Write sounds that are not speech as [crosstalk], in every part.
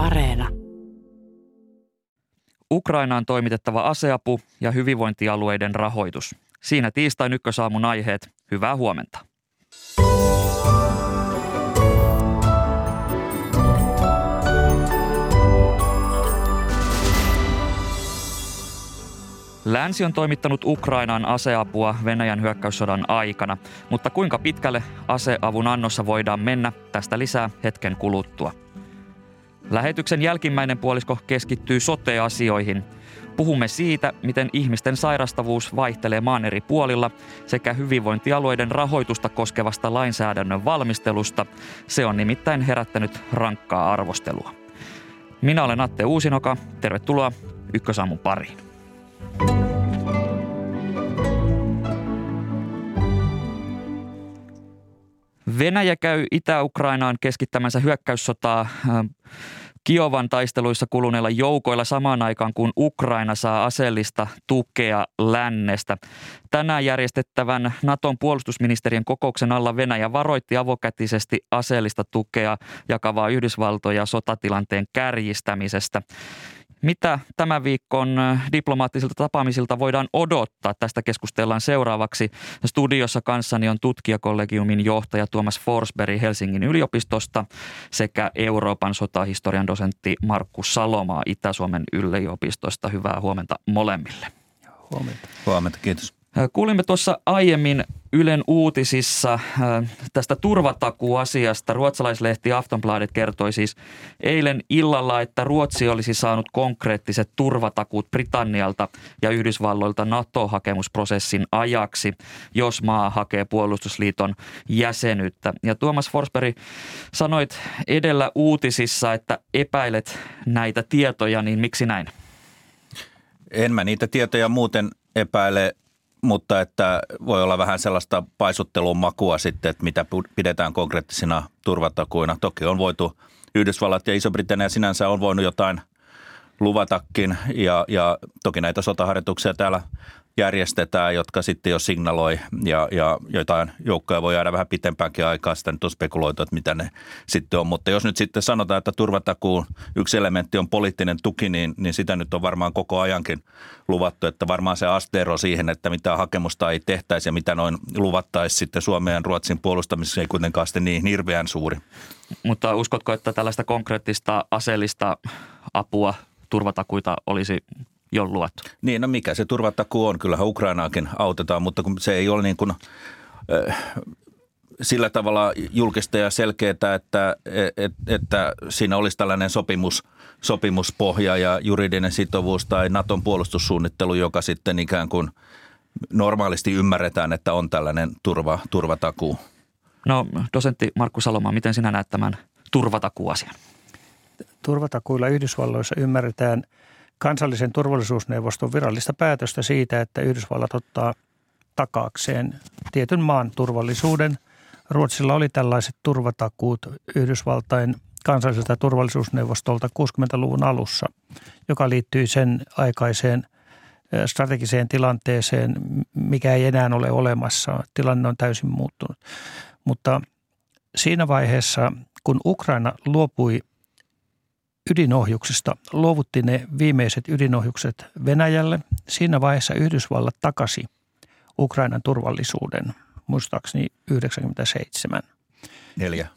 Areena. Ukrainaan toimitettava aseapu ja hyvinvointialueiden rahoitus. Siinä tiistain ykkösaamun aiheet. Hyvää huomenta. Länsi on toimittanut Ukrainaan aseapua Venäjän hyökkäyssodan aikana, mutta kuinka pitkälle aseavun annossa voidaan mennä, tästä lisää hetken kuluttua. Lähetyksen jälkimmäinen puolisko keskittyy sote-asioihin. Puhumme siitä, miten ihmisten sairastavuus vaihtelee maan eri puolilla sekä hyvinvointialueiden rahoitusta koskevasta lainsäädännön valmistelusta. Se on nimittäin herättänyt rankkaa arvostelua. Minä olen Atte Uusinoka. Tervetuloa Ykkösaamun pariin. Venäjä käy Itä-Ukrainaan keskittämänsä hyökkäyssotaa Kiovan taisteluissa kuluneilla joukoilla samaan aikaan, kun Ukraina saa aseellista tukea lännestä. Tänään järjestettävän Naton puolustusministerien kokouksen alla Venäjä varoitti avokätisesti aseellista tukea jakavaa Yhdysvaltoja sotatilanteen kärjistämisestä. Mitä tämän viikon diplomaattisilta tapaamisilta voidaan odottaa? Tästä keskustellaan seuraavaksi. Studiossa kanssani on tutkijakollegiumin johtaja Tuomas Forsberg Helsingin yliopistosta sekä Euroopan sotahistorian dosentti Markus Salomaa Itä-Suomen yliopistosta. Hyvää huomenta molemmille. Huomenta. Huomenta, kiitos. Kuulimme tuossa aiemmin Ylen uutisissa tästä turvatakuasiasta. Ruotsalaislehti Aftonbladet kertoi siis eilen illalla, että Ruotsi olisi saanut konkreettiset turvatakuut Britannialta ja Yhdysvalloilta NATO-hakemusprosessin ajaksi, jos maa hakee puolustusliiton jäsenyyttä. Ja Tuomas Forsberg sanoit edellä uutisissa, että epäilet näitä tietoja, niin miksi näin? En mä niitä tietoja muuten epäile mutta että voi olla vähän sellaista paisuttelun makua sitten, että mitä pidetään konkreettisina turvatakuina. Toki on voitu, Yhdysvallat ja Iso-Britannia sinänsä on voinut jotain luvatakin ja, ja toki näitä sotaharjoituksia täällä järjestetään, jotka sitten jo signaloi ja, ja jotain joukkoja voi jäädä vähän pitempäänkin aikaa. Sitä nyt on spekuloitu, että mitä ne sitten on. Mutta jos nyt sitten sanotaan, että turvatakuun yksi elementti on poliittinen tuki, niin, niin sitä nyt on varmaan koko ajankin luvattu. Että varmaan se asteero siihen, että mitä hakemusta ei tehtäisi ja mitä noin luvattaisi sitten Suomen ja Ruotsin puolustamisessa ei kuitenkaan sitten niin hirveän suuri. Mutta uskotko, että tällaista konkreettista aseellista apua, turvatakuita olisi jo luotu. Niin, no mikä se turvatakuu on? Kyllähän Ukrainaakin autetaan, mutta kun se ei ole niin kuin, äh, sillä tavalla julkista ja selkeää, että, et, että siinä olisi tällainen sopimus, sopimuspohja ja juridinen sitovuus tai Naton puolustussuunnittelu, joka sitten ikään kuin normaalisti ymmärretään, että on tällainen turva, turvatakuu. No dosentti Markku Saloma, miten sinä näet tämän turvatakuasian? Turvatakuilla Yhdysvalloissa ymmärretään – kansallisen turvallisuusneuvoston virallista päätöstä siitä, että Yhdysvallat ottaa takaakseen tietyn maan turvallisuuden. Ruotsilla oli tällaiset turvatakuut Yhdysvaltain kansalliselta turvallisuusneuvostolta 60-luvun alussa, joka liittyy sen aikaiseen strategiseen tilanteeseen, mikä ei enää ole olemassa. Tilanne on täysin muuttunut. Mutta siinä vaiheessa, kun Ukraina luopui ydinohjuksesta. Luovutti ne viimeiset ydinohjukset Venäjälle. Siinä vaiheessa Yhdysvallat takasi Ukrainan turvallisuuden, muistaakseni 97. Neljä.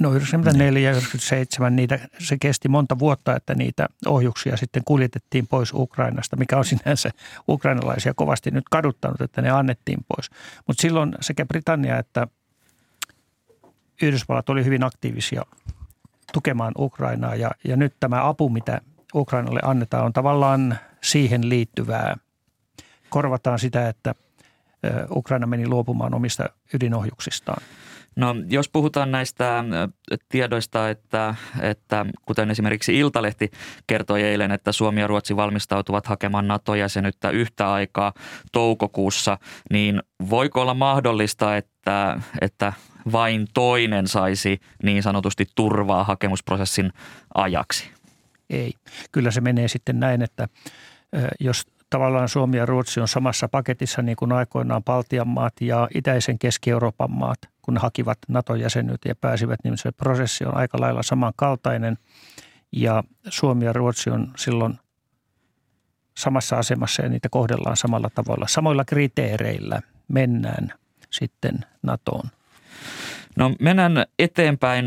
No 94 ja 97, niitä, se kesti monta vuotta, että niitä ohjuksia sitten kuljetettiin pois Ukrainasta, mikä on sinänsä ukrainalaisia kovasti nyt kaduttanut, että ne annettiin pois. Mutta silloin sekä Britannia että Yhdysvallat oli hyvin aktiivisia tukemaan Ukrainaa ja, ja nyt tämä apu, mitä Ukrainalle annetaan, on tavallaan siihen liittyvää. Korvataan sitä, että Ukraina meni luopumaan omista ydinohjuksistaan. No jos puhutaan näistä tiedoista, että, että kuten esimerkiksi Iltalehti kertoi eilen, että Suomi ja Ruotsi valmistautuvat hakemaan NATO-jäsenyyttä yhtä aikaa toukokuussa, niin voiko olla mahdollista, että, että vain toinen saisi niin sanotusti turvaa hakemusprosessin ajaksi? Ei. Kyllä se menee sitten näin, että jos tavallaan Suomi ja Ruotsi on samassa paketissa niin kuin aikoinaan Baltian maat ja itäisen Keski-Euroopan maat, kun ne hakivat NATO-jäsenyyttä ja pääsivät, niin se prosessi on aika lailla samankaltainen. Ja Suomi ja Ruotsi on silloin samassa asemassa ja niitä kohdellaan samalla tavalla. Samoilla kriteereillä mennään sitten NATOon. No mennään eteenpäin.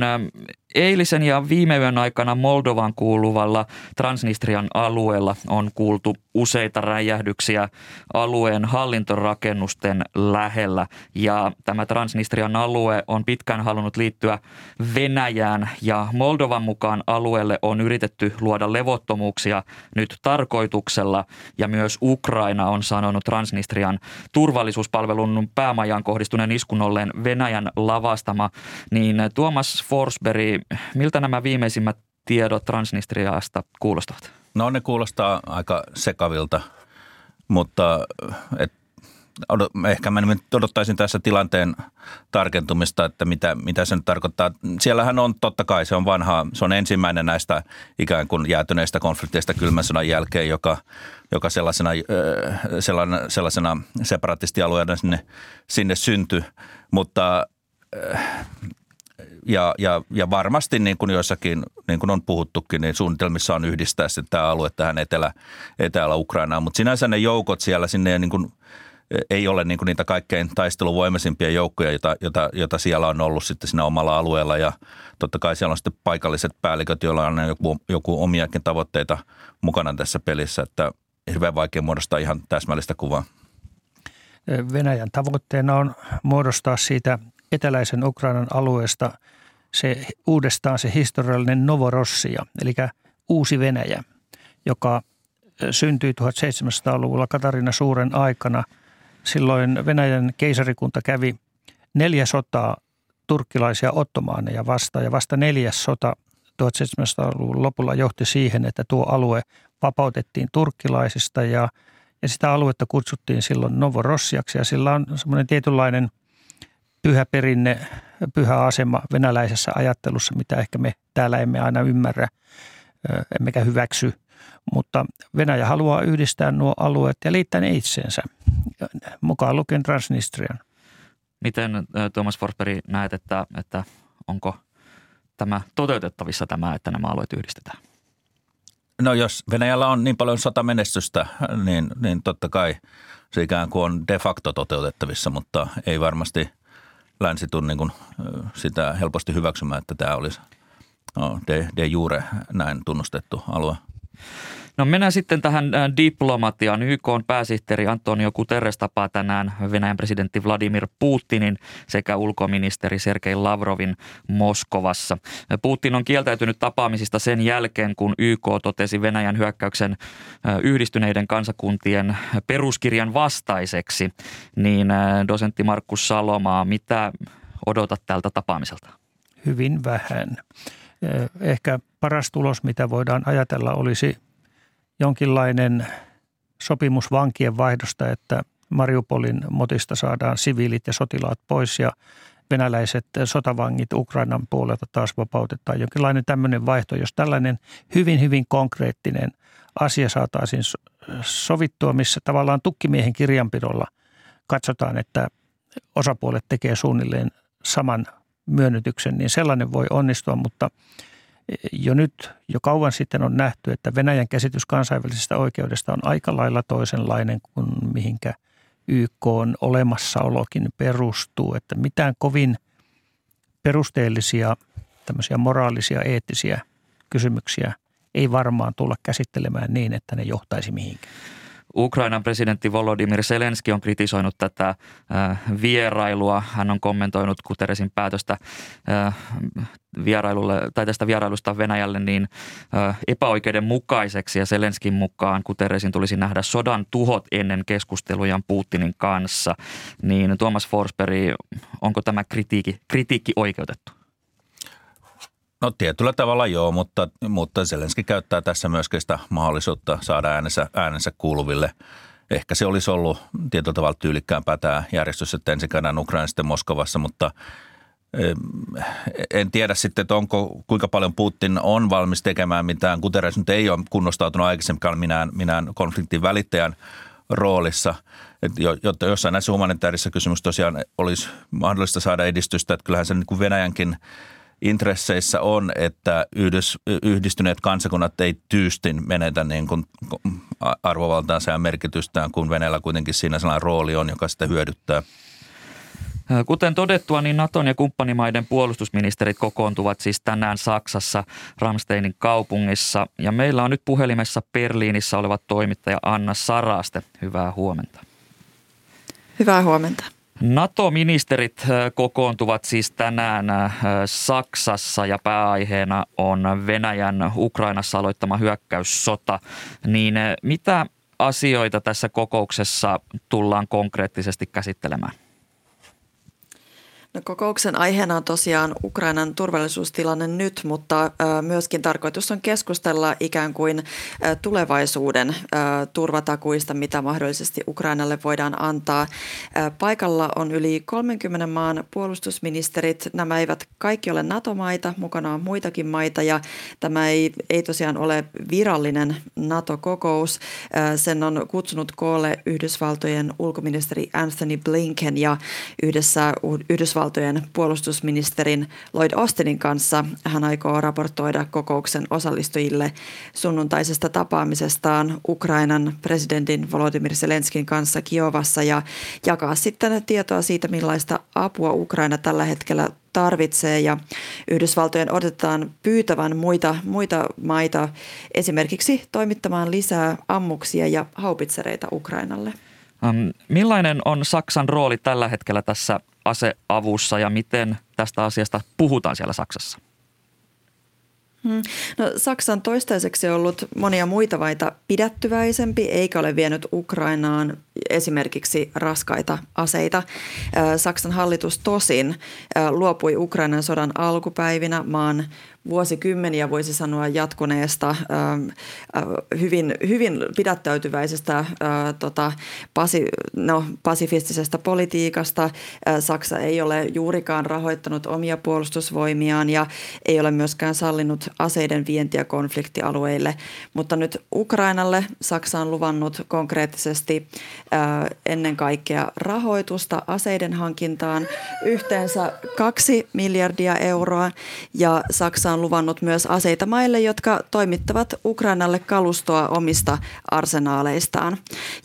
Eilisen ja viime yön aikana Moldovan kuuluvalla Transnistrian alueella on kuultu useita räjähdyksiä alueen hallintorakennusten lähellä. Ja tämä Transnistrian alue on pitkään halunnut liittyä Venäjään ja Moldovan mukaan alueelle on yritetty luoda levottomuuksia nyt tarkoituksella. Ja myös Ukraina on sanonut Transnistrian turvallisuuspalvelun päämajan kohdistuneen iskun Venäjän lavastama. Niin Tuomas Forsberg, miltä nämä viimeisimmät tiedot Transnistriasta kuulostavat? No ne kuulostaa aika sekavilta, mutta et, odot, ehkä mä odottaisin tässä tilanteen tarkentumista, että mitä, mitä se nyt tarkoittaa. Siellähän on totta kai, se on vanha, se on ensimmäinen näistä ikään kuin jäätyneistä konflikteista kylmän sodan jälkeen, joka, joka sellaisena, sellaisena, sellaisena separatistialueena sinne, sinne syntyi. Mutta ja, ja, ja varmasti niin kuin joissakin, niin kuin on puhuttukin, niin suunnitelmissa on yhdistää sitten tämä alue tähän Etelä, Etelä-Ukrainaan. Mutta sinänsä ne joukot siellä sinne niin kuin, ei ole niin kuin niitä kaikkein taisteluvoimaisimpia joukkoja, joita, joita, joita siellä on ollut sitten siinä omalla alueella. Ja totta kai siellä on sitten paikalliset päälliköt, joilla on joku, joku omiakin tavoitteita mukana tässä pelissä, että hirveän vaikea muodostaa ihan täsmällistä kuvaa. Venäjän tavoitteena on muodostaa siitä eteläisen Ukrainan alueesta se uudestaan se historiallinen Novorossia, eli uusi Venäjä, joka syntyi 1700-luvulla Katarina Suuren aikana. Silloin Venäjän keisarikunta kävi neljä sotaa turkkilaisia ottomaaneja vastaan ja vasta neljäs sota 1700-luvun lopulla johti siihen, että tuo alue vapautettiin turkkilaisista ja, ja sitä aluetta kutsuttiin silloin Novorossiaksi ja sillä on semmoinen tietynlainen – pyhä perinne, pyhä asema venäläisessä ajattelussa, mitä ehkä me täällä emme aina ymmärrä, emmekä hyväksy. Mutta Venäjä haluaa yhdistää nuo alueet ja liittää ne itseensä, mukaan lukien Transnistrian. Miten Tuomas Forsberg näet, että, että onko tämä toteutettavissa tämä, että nämä alueet yhdistetään? No jos Venäjällä on niin paljon sotamenestystä, niin, niin totta kai se ikään kuin on de facto toteutettavissa, mutta ei varmasti – länsi niin sitä helposti hyväksymään, että tämä olisi no, de, de jure näin tunnustettu alue. No mennään sitten tähän diplomatiaan. YK on pääsihteeri Antonio Guterres tapaa tänään Venäjän presidentti Vladimir Putinin sekä ulkoministeri Sergei Lavrovin Moskovassa. Putin on kieltäytynyt tapaamisista sen jälkeen, kun YK totesi Venäjän hyökkäyksen yhdistyneiden kansakuntien peruskirjan vastaiseksi. Niin dosentti Markus Salomaa, mitä odotat tältä tapaamiselta? Hyvin vähän. Ehkä paras tulos, mitä voidaan ajatella, olisi – jonkinlainen sopimus vankien vaihdosta, että Mariupolin motista saadaan siviilit ja sotilaat pois ja venäläiset sotavangit Ukrainan puolelta taas vapautetaan. Jonkinlainen tämmöinen vaihto, jos tällainen hyvin, hyvin konkreettinen asia saataisiin sovittua, missä tavallaan tukkimiehen kirjanpidolla katsotaan, että osapuolet tekee suunnilleen saman myönnytyksen, niin sellainen voi onnistua, mutta – jo nyt, jo kauan sitten on nähty, että Venäjän käsitys kansainvälisestä oikeudesta on aika lailla toisenlainen kuin mihinkä YK on olemassaolokin perustuu. Että mitään kovin perusteellisia tämmöisiä moraalisia, eettisiä kysymyksiä ei varmaan tulla käsittelemään niin, että ne johtaisi mihinkään. Ukrainan presidentti Volodymyr Zelenski on kritisoinut tätä äh, vierailua. Hän on kommentoinut Guterresin päätöstä äh, vierailulle, tai tästä vierailusta Venäjälle niin äh, epäoikeudenmukaiseksi ja Zelenskin mukaan Guterresin tulisi nähdä sodan tuhot ennen keskustelujan Putinin kanssa. Niin Tuomas Forsberg, onko tämä kritiikki, kritiikki oikeutettu? No tietyllä tavalla joo, mutta, mutta Zelenski käyttää tässä myöskin sitä mahdollisuutta saada äänensä, äänensä kuuluville. Ehkä se olisi ollut tietyllä tavalla tyylikkäämpää tämä järjestys, että ensin käydään Ukraina sitten Moskovassa, mutta en tiedä sitten, että onko, kuinka paljon Putin on valmis tekemään mitään. Guterres nyt ei ole kunnostautunut aikaisemmin minään, minään konfliktin välittäjän roolissa. Jotta jossain näissä humanitaarisissa kysymyksissä tosiaan olisi mahdollista saada edistystä, että kyllähän se niin kuin Venäjänkin – intresseissä on, että yhdys, yhdistyneet kansakunnat ei tyystin menetä niin kuin arvovaltaansa ja merkitystään, kun Venäjällä kuitenkin siinä sellainen rooli on, joka sitä hyödyttää. Kuten todettua, niin Naton ja kumppanimaiden puolustusministerit kokoontuvat siis tänään Saksassa Ramsteinin kaupungissa. Ja meillä on nyt puhelimessa Berliinissä oleva toimittaja Anna Saraste. Hyvää huomenta. Hyvää huomenta. NATO-ministerit kokoontuvat siis tänään Saksassa ja pääaiheena on Venäjän Ukrainassa aloittama hyökkäyssota. Niin mitä asioita tässä kokouksessa tullaan konkreettisesti käsittelemään? No, kokouksen aiheena on tosiaan Ukrainan turvallisuustilanne nyt, mutta myöskin tarkoitus on keskustella ikään kuin tulevaisuuden turvatakuista, mitä mahdollisesti Ukrainalle voidaan antaa. Paikalla on yli 30 maan puolustusministerit. Nämä eivät kaikki ole NATO-maita, mukana on muitakin maita ja tämä ei, ei tosiaan ole virallinen NATO-kokous. Sen on kutsunut koolle Yhdysvaltojen ulkoministeri Anthony Blinken ja yhdessä Yhdysvaltojen Yhdysvaltojen puolustusministerin Lloyd Austinin kanssa. Hän aikoo raportoida kokouksen osallistujille sunnuntaisesta tapaamisestaan Ukrainan presidentin Volodymyr Zelenskin kanssa Kiovassa ja jakaa sitten tietoa siitä, millaista apua Ukraina tällä hetkellä tarvitsee ja Yhdysvaltojen odotetaan pyytävän muita, muita maita esimerkiksi toimittamaan lisää ammuksia ja haupitsereita Ukrainalle. Millainen on Saksan rooli tällä hetkellä tässä aseavussa ja miten tästä asiasta puhutaan siellä Saksassa? Hmm. No, Saksa on toistaiseksi ollut monia muita vaita pidättyväisempi, eikä ole vienyt Ukrainaan esimerkiksi raskaita aseita. Saksan hallitus tosin luopui Ukrainan sodan alkupäivinä maan vuosikymmeniä voisi sanoa jatkuneesta hyvin, hyvin pidättäytyväisestä tota, pasi, no, pasifistisesta politiikasta. Saksa ei ole juurikaan rahoittanut omia puolustusvoimiaan ja ei ole myöskään sallinut aseiden vientiä konfliktialueille. Mutta nyt Ukrainalle Saksa on luvannut konkreettisesti ennen kaikkea rahoitusta aseiden hankintaan yhteensä kaksi miljardia euroa ja Saksa on luvannut myös aseita maille, jotka toimittavat Ukrainalle kalustoa omista arsenaaleistaan.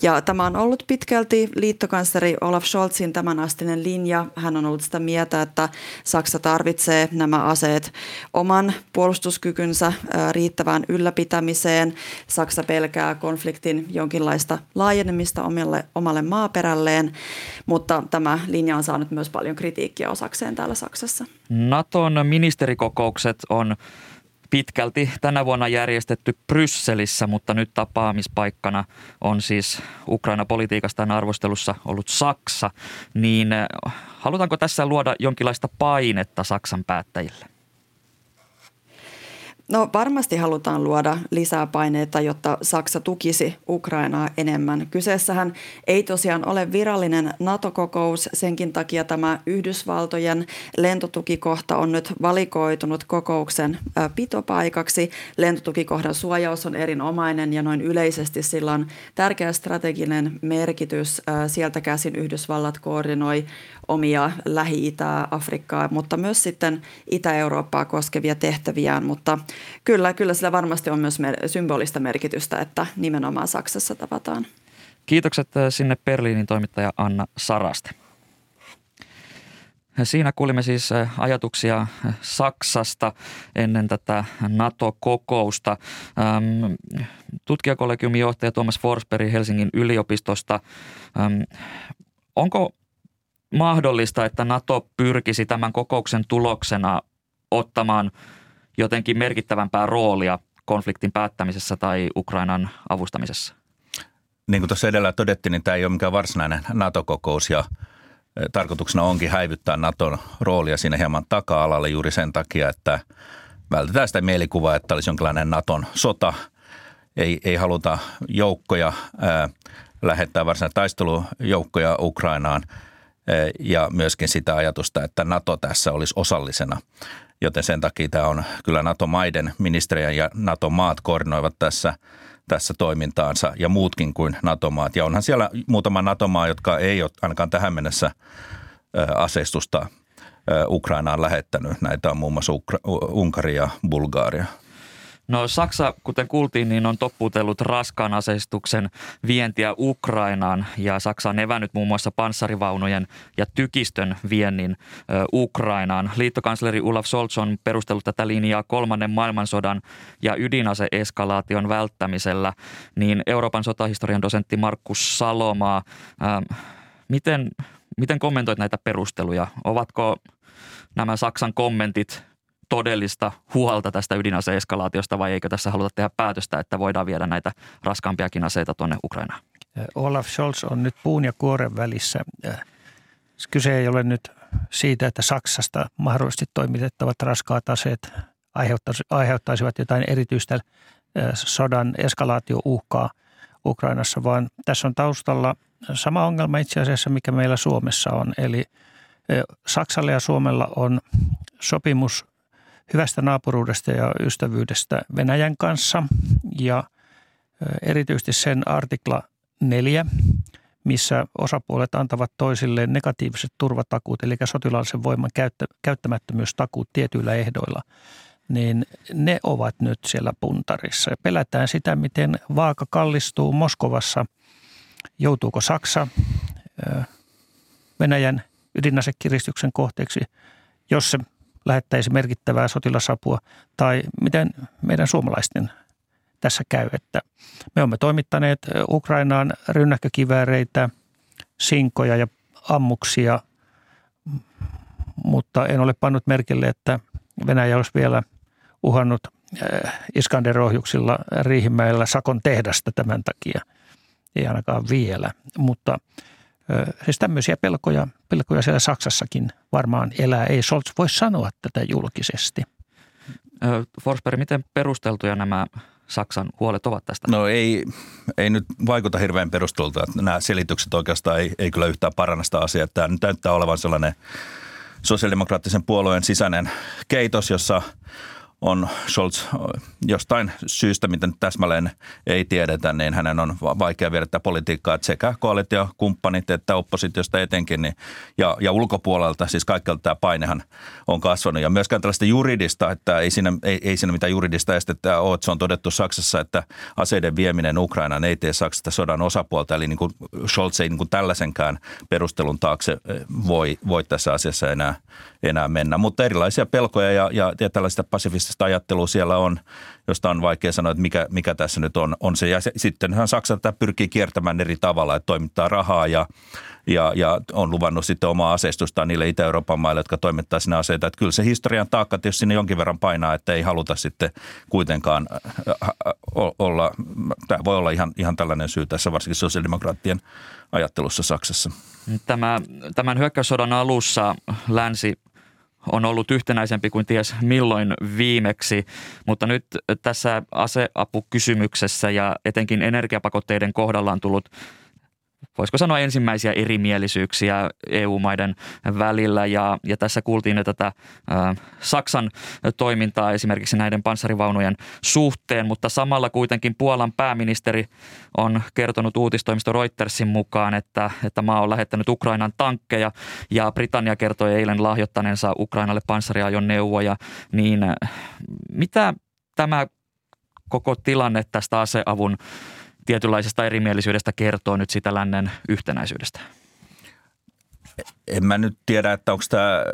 Ja tämä on ollut pitkälti liittokansleri Olaf Scholzin tämänastinen linja. Hän on ollut sitä mieltä, että Saksa tarvitsee nämä aseet oman puolustuskykynsä riittävään ylläpitämiseen. Saksa pelkää konfliktin jonkinlaista laajenemista omalle, omalle maaperälleen, mutta tämä linja on saanut myös paljon kritiikkiä osakseen täällä Saksassa. Naton ministerikokoukset pitkälti tänä vuonna järjestetty Brysselissä, mutta nyt tapaamispaikkana on siis Ukraina-politiikastaan arvostelussa ollut Saksa. Niin eh, halutaanko tässä luoda jonkinlaista painetta Saksan päättäjille? No varmasti halutaan luoda lisää paineita, jotta Saksa tukisi Ukrainaa enemmän. Kyseessähän ei tosiaan ole virallinen NATO-kokous, senkin takia tämä Yhdysvaltojen lentotukikohta on nyt valikoitunut kokouksen pitopaikaksi. Lentotukikohdan suojaus on erinomainen ja noin yleisesti sillä on tärkeä strateginen merkitys. Sieltä käsin Yhdysvallat koordinoi omia Lähi-Itää, Afrikkaa, mutta myös sitten Itä-Eurooppaa koskevia tehtäviään, mutta kyllä, kyllä sillä varmasti on myös symbolista merkitystä, että nimenomaan Saksassa tavataan. Kiitokset äh, sinne Berliinin toimittaja Anna Saraste. Siinä kuulimme siis äh, ajatuksia äh, Saksasta ennen tätä NATO-kokousta. Tutkijakollegiumin johtaja Thomas Forsberg Helsingin yliopistosta. Onko mahdollista, että NATO pyrkisi tämän kokouksen tuloksena ottamaan jotenkin merkittävämpää roolia konfliktin päättämisessä tai Ukrainan avustamisessa? Niin kuin tuossa edellä todettiin, niin tämä ei ole mikään varsinainen NATO-kokous ja e, tarkoituksena onkin häivyttää NATOn roolia siinä hieman taka-alalle juuri sen takia, että vältetään sitä mielikuvaa, että olisi jonkinlainen NATOn sota. Ei, ei haluta joukkoja ää, lähettää varsinaisia taistelujoukkoja Ukrainaan – ja myöskin sitä ajatusta, että NATO tässä olisi osallisena. Joten sen takia tämä on kyllä NATO-maiden ministeriä ja NATO-maat koordinoivat tässä, tässä toimintaansa ja muutkin kuin NATO-maat. Ja onhan siellä muutama NATO-maa, jotka ei ole ainakaan tähän mennessä aseistusta Ukrainaan lähettänyt. Näitä on muun muassa Ukra- Unkari ja Bulgaria. No Saksa, kuten kuultiin, niin on toppuutellut raskaan aseistuksen vientiä Ukrainaan ja Saksa on evännyt muun muassa panssarivaunujen ja tykistön viennin ö, Ukrainaan. Liittokansleri Olaf Scholz on perustellut tätä linjaa kolmannen maailmansodan ja ydinaseeskalaation välttämisellä, niin Euroopan sotahistorian dosentti Markus Salomaa, ö, miten, miten kommentoit näitä perusteluja? Ovatko nämä Saksan kommentit todellista huolta tästä ydinaseeskalaatiosta vai eikö tässä haluta tehdä päätöstä, että voidaan viedä näitä raskaampiakin aseita tuonne Ukrainaan? Olaf Scholz on nyt puun ja kuoren välissä. Kyse ei ole nyt siitä, että Saksasta mahdollisesti toimitettavat raskaat aseet aiheuttaisivat jotain erityistä sodan eskalaatiouhkaa Ukrainassa, vaan tässä on taustalla sama ongelma itse asiassa, mikä meillä Suomessa on. Eli Saksalla ja Suomella on sopimus hyvästä naapuruudesta ja ystävyydestä Venäjän kanssa ja erityisesti sen artikla 4, missä osapuolet antavat toisilleen negatiiviset turvatakuut, eli sotilaallisen voiman käyttämättömyystakuut tietyillä ehdoilla, niin ne ovat nyt siellä puntarissa. Ja pelätään sitä, miten vaaka kallistuu Moskovassa. Joutuuko Saksa Venäjän ydinasekiristyksen kohteeksi, jos se lähettäisi merkittävää sotilasapua tai miten meidän suomalaisten tässä käy. Että me olemme toimittaneet Ukrainaan rynnäkkökivääreitä, sinkoja ja ammuksia, mutta en ole pannut merkille, että Venäjä olisi vielä uhannut Iskanderohjuksilla Riihimäellä Sakon tehdasta tämän takia. Ei ainakaan vielä, mutta – Siis tämmöisiä pelkoja, pelkoja siellä Saksassakin varmaan elää. Ei Scholz voi sanoa tätä julkisesti. Forsberg, miten perusteltuja nämä Saksan huolet ovat tästä? No ei, ei nyt vaikuta hirveän perusteltua. Nämä selitykset oikeastaan ei, ei kyllä yhtään paranna sitä asiaa. Tämä nyt näyttää olevan sellainen sosiaalidemokraattisen puolueen sisäinen keitos, jossa – on Scholz jostain syystä, mitä nyt täsmälleen ei tiedetä, niin hänen on vaikea viedä politiikkaa, että sekä koalitiokumppanit että oppositiosta etenkin niin, ja, ja ulkopuolelta, siis kaikkelta tämä painehan on kasvanut. Ja myöskään tällaista juridista, että ei siinä, ei, ei siinä mitään juridista estettä ole, että se on todettu Saksassa, että aseiden vieminen Ukrainaan ei tee Saksasta sodan osapuolta, eli niin kuin Scholz ei niin kuin tällaisenkään perustelun taakse voi, voi tässä asiassa enää, enää mennä. Mutta erilaisia pelkoja ja, ja, ja tällaista pasifista marxistista ajattelua siellä on, josta on vaikea sanoa, että mikä, mikä tässä nyt on, on se. Ja se, sittenhän Saksa tätä pyrkii kiertämään eri tavalla, että toimittaa rahaa ja, ja, ja on luvannut sitten omaa aseistustaan niille Itä-Euroopan maille, jotka toimittaa sinne aseita. Että kyllä se historian taakka tietysti sinne jonkin verran painaa, että ei haluta sitten kuitenkaan äh, äh, olla, tämä voi olla ihan, ihan tällainen syy tässä varsinkin sosiaalidemokraattien ajattelussa Saksassa. Tämä, tämän hyökkäyssodan alussa länsi on ollut yhtenäisempi kuin ties milloin viimeksi, mutta nyt tässä aseapukysymyksessä ja etenkin energiapakotteiden kohdalla on tullut voisiko sanoa ensimmäisiä erimielisyyksiä EU-maiden välillä. Ja, ja tässä kuultiin jo tätä ä, Saksan toimintaa esimerkiksi näiden panssarivaunujen suhteen, mutta samalla kuitenkin Puolan pääministeri on kertonut uutistoimisto Reutersin mukaan, että, että maa on lähettänyt Ukrainan tankkeja ja Britannia kertoi eilen lahjoittaneensa Ukrainalle panssariajoneuvoja, niin mitä tämä koko tilanne tästä aseavun tietynlaisesta erimielisyydestä kertoo nyt sitä lännen yhtenäisyydestä? En mä nyt tiedä, että onko tämä,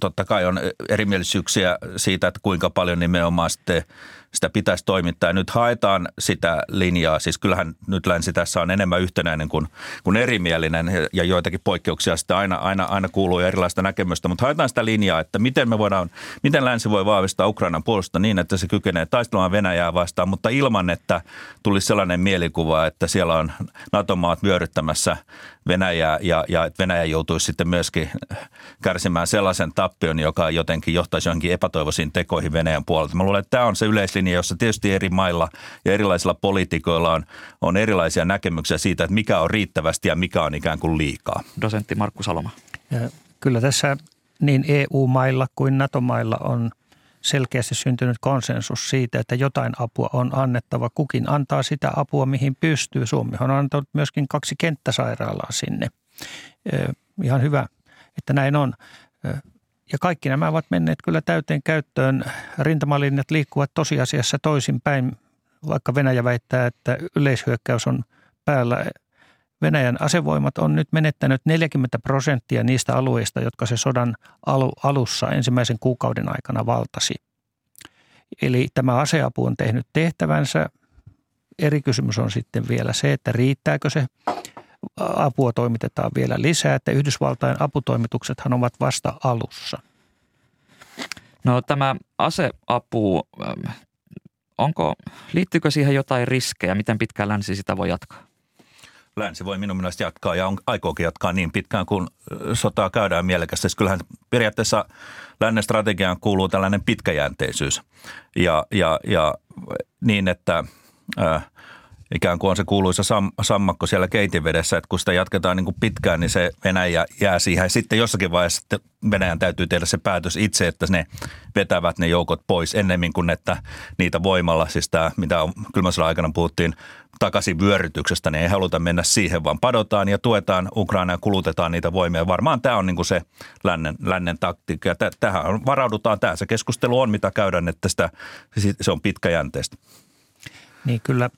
totta kai on erimielisyyksiä siitä, että kuinka paljon nimenomaan sitten – sitä pitäisi toimittaa. Ja nyt haetaan sitä linjaa. Siis kyllähän nyt länsi tässä on enemmän yhtenäinen kuin, kuin erimielinen ja joitakin poikkeuksia sitten aina, aina, aina kuuluu erilaista näkemystä. Mutta haetaan sitä linjaa, että miten me voidaan, miten länsi voi vahvistaa Ukrainan puolustusta niin, että se kykenee taistelemaan Venäjää vastaan, mutta ilman, että tulisi sellainen mielikuva, että siellä on NATO-maat vyöryttämässä Venäjää ja, ja että Venäjä joutuisi sitten myöskin kärsimään sellaisen tappion, joka jotenkin johtaisi johonkin epätoivoisiin tekoihin Venäjän puolelta. Mä luulen, että tämä on se yleislinja, jossa tietysti eri mailla ja erilaisilla poliitikoilla on, on erilaisia näkemyksiä siitä, että mikä on riittävästi ja mikä on ikään kuin liikaa. Dosentti Markku Saloma. Kyllä tässä niin EU-mailla kuin NATO-mailla on selkeästi syntynyt konsensus siitä, että jotain apua on annettava. Kukin antaa sitä apua, mihin pystyy. Suomi on antanut myöskin kaksi kenttäsairaalaa sinne. Ihan hyvä, että näin on. Ja kaikki nämä ovat menneet kyllä täyteen käyttöön. Rintamalinjat liikkuvat tosiasiassa toisinpäin, vaikka Venäjä väittää, että yleishyökkäys on päällä. Venäjän asevoimat on nyt menettänyt 40 prosenttia niistä alueista, jotka se sodan alussa ensimmäisen kuukauden aikana valtasi. Eli tämä aseapu on tehnyt tehtävänsä. Eri kysymys on sitten vielä se, että riittääkö se apua toimitetaan vielä lisää, että Yhdysvaltain aputoimituksethan ovat vasta alussa. No tämä aseapu, ähm, onko, liittyykö siihen jotain riskejä? Miten pitkään länsi sitä voi jatkaa? Länsi voi minun mielestä jatkaa ja on, aikookin jatkaa niin pitkään, kun sotaa käydään mielekästä. Siis kyllähän periaatteessa lännen strategiaan kuuluu tällainen pitkäjänteisyys ja, ja, ja niin, että äh, – ikään kuin on se kuuluisa sam, sammakko siellä keitinvedessä, että kun sitä jatketaan niin kuin pitkään, niin se Venäjä jää siihen. Sitten jossakin vaiheessa Venäjän täytyy tehdä se päätös itse, että ne vetävät ne joukot pois ennemmin kuin että niitä voimalla, siis tämä, mitä on kylmän aikana puhuttiin takaisin vyörytyksestä, niin ei haluta mennä siihen, vaan padotaan ja tuetaan Ukraina ja kulutetaan niitä voimia. Varmaan tämä on niin kuin se lännen, lännen taktiikka ja tähän varaudutaan. Tämä se keskustelu on, mitä käydään, että sitä, se on pitkäjänteistä. Niin kyllä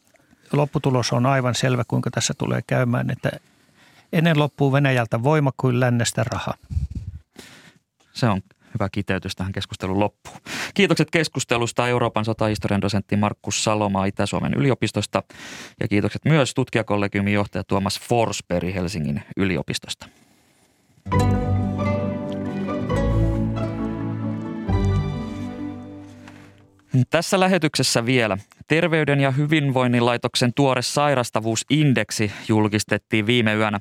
lopputulos on aivan selvä, kuinka tässä tulee käymään, että ennen loppuu Venäjältä voima kuin lännestä raha. Se on hyvä kiteytys tähän keskustelun loppuun. Kiitokset keskustelusta Euroopan sotahistorian dosentti Markus Saloma Itä-Suomen yliopistosta ja kiitokset myös tutkijakollegiumin johtaja Tuomas Forsberg Helsingin yliopistosta. Tässä lähetyksessä vielä. Terveyden ja hyvinvoinnin laitoksen tuore sairastavuusindeksi julkistettiin viime yönä.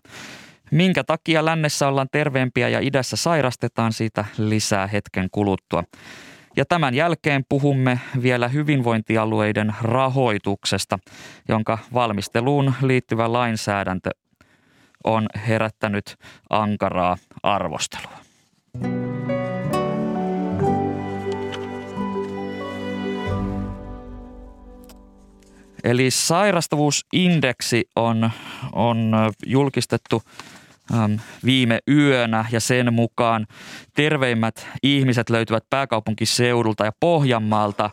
Minkä takia lännessä ollaan terveempiä ja idässä sairastetaan siitä lisää hetken kuluttua. Ja tämän jälkeen puhumme vielä hyvinvointialueiden rahoituksesta, jonka valmisteluun liittyvä lainsäädäntö on herättänyt ankaraa arvostelua. Eli sairastavuusindeksi on, on julkistettu viime yönä ja sen mukaan terveimmät ihmiset löytyvät pääkaupunkiseudulta ja Pohjanmaalta,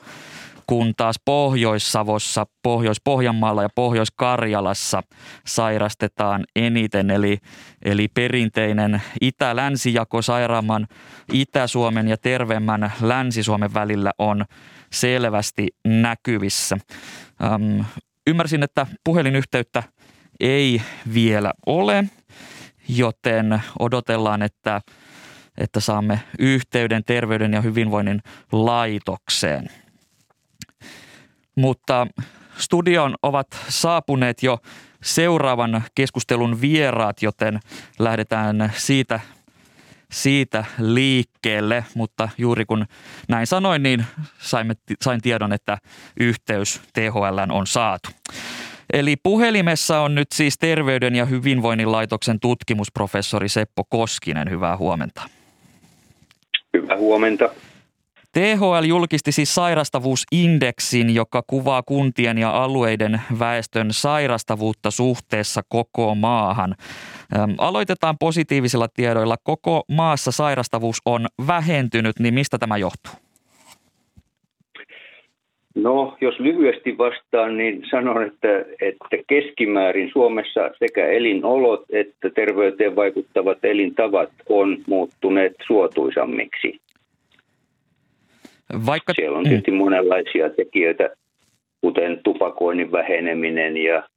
kun taas Pohjois-Savossa, Pohjois-Pohjanmaalla ja Pohjois-Karjalassa sairastetaan eniten. Eli, eli perinteinen itä-länsijako sairaamman Itä-Suomen ja terveemmän Länsi-Suomen välillä on selvästi näkyvissä. Ymmärsin, että puhelinyhteyttä ei vielä ole, joten odotellaan, että, että saamme yhteyden terveyden ja hyvinvoinnin laitokseen. Mutta studion ovat saapuneet jo seuraavan keskustelun vieraat, joten lähdetään siitä siitä liikkeelle, mutta juuri kun näin sanoin, niin saimme, sain tiedon, että yhteys THL on saatu. Eli puhelimessa on nyt siis Terveyden ja hyvinvoinnin laitoksen tutkimusprofessori Seppo Koskinen. Hyvää huomenta. Hyvää huomenta. THL julkisti siis sairastavuusindeksin, joka kuvaa kuntien ja alueiden väestön sairastavuutta suhteessa koko maahan. Aloitetaan positiivisilla tiedoilla. Koko maassa sairastavuus on vähentynyt, niin mistä tämä johtuu? No, jos lyhyesti vastaan, niin sanon, että, että keskimäärin Suomessa sekä elinolot että terveyteen vaikuttavat elintavat on muuttuneet suotuisammiksi. Vaikka... Siellä on mm. tietysti monenlaisia tekijöitä, kuten tupakoinnin väheneminen ja,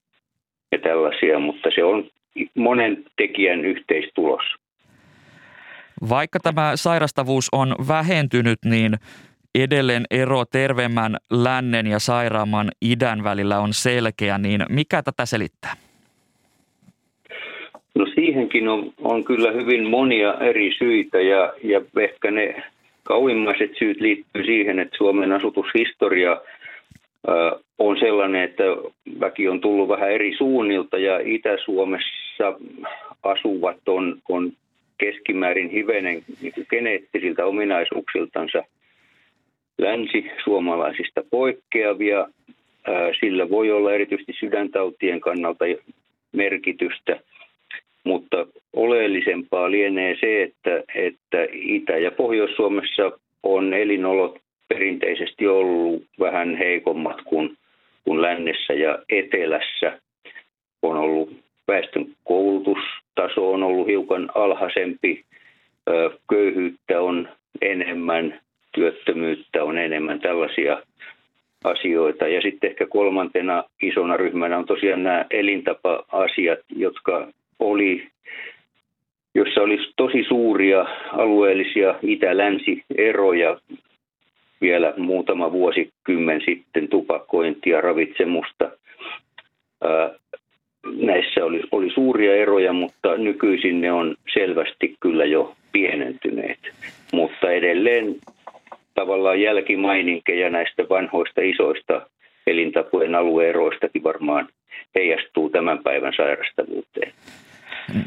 ja tällaisia, mutta se on monen tekijän yhteistulos. Vaikka tämä sairastavuus on vähentynyt, niin edelleen ero terveemmän lännen ja sairaamman idän välillä on selkeä, niin mikä tätä selittää? No siihenkin on, on kyllä hyvin monia eri syitä ja, ja ehkä ne kauimmaiset syyt liittyy siihen, että Suomen asutushistoria on sellainen, että väki on tullut vähän eri suunnilta ja Itä-Suomessa asuvat on, on keskimäärin hivenen niin kuin geneettisiltä ominaisuuksiltansa länsi-suomalaisista poikkeavia. Sillä voi olla erityisesti sydäntautien kannalta merkitystä, mutta oleellisempaa lienee se, että, että Itä- ja Pohjois-Suomessa on elinolot perinteisesti ollut vähän heikommat kuin, kuin lännessä ja etelässä. On ollut väestön koulutustaso on ollut hiukan alhaisempi, köyhyyttä on enemmän, työttömyyttä on enemmän, tällaisia asioita. Ja sitten ehkä kolmantena isona ryhmänä on tosiaan nämä elintapa-asiat, jotka oli, jossa olisi tosi suuria alueellisia itä-länsi-eroja vielä muutama vuosikymmen sitten tupakointia, ravitsemusta. Näissä oli, oli suuria eroja, mutta nykyisin ne on selvästi kyllä jo pienentyneet. Mutta edelleen tavallaan jälkimaininkeja näistä vanhoista isoista elintapojen alueeroistakin varmaan heijastuu tämän päivän sairastavuuteen.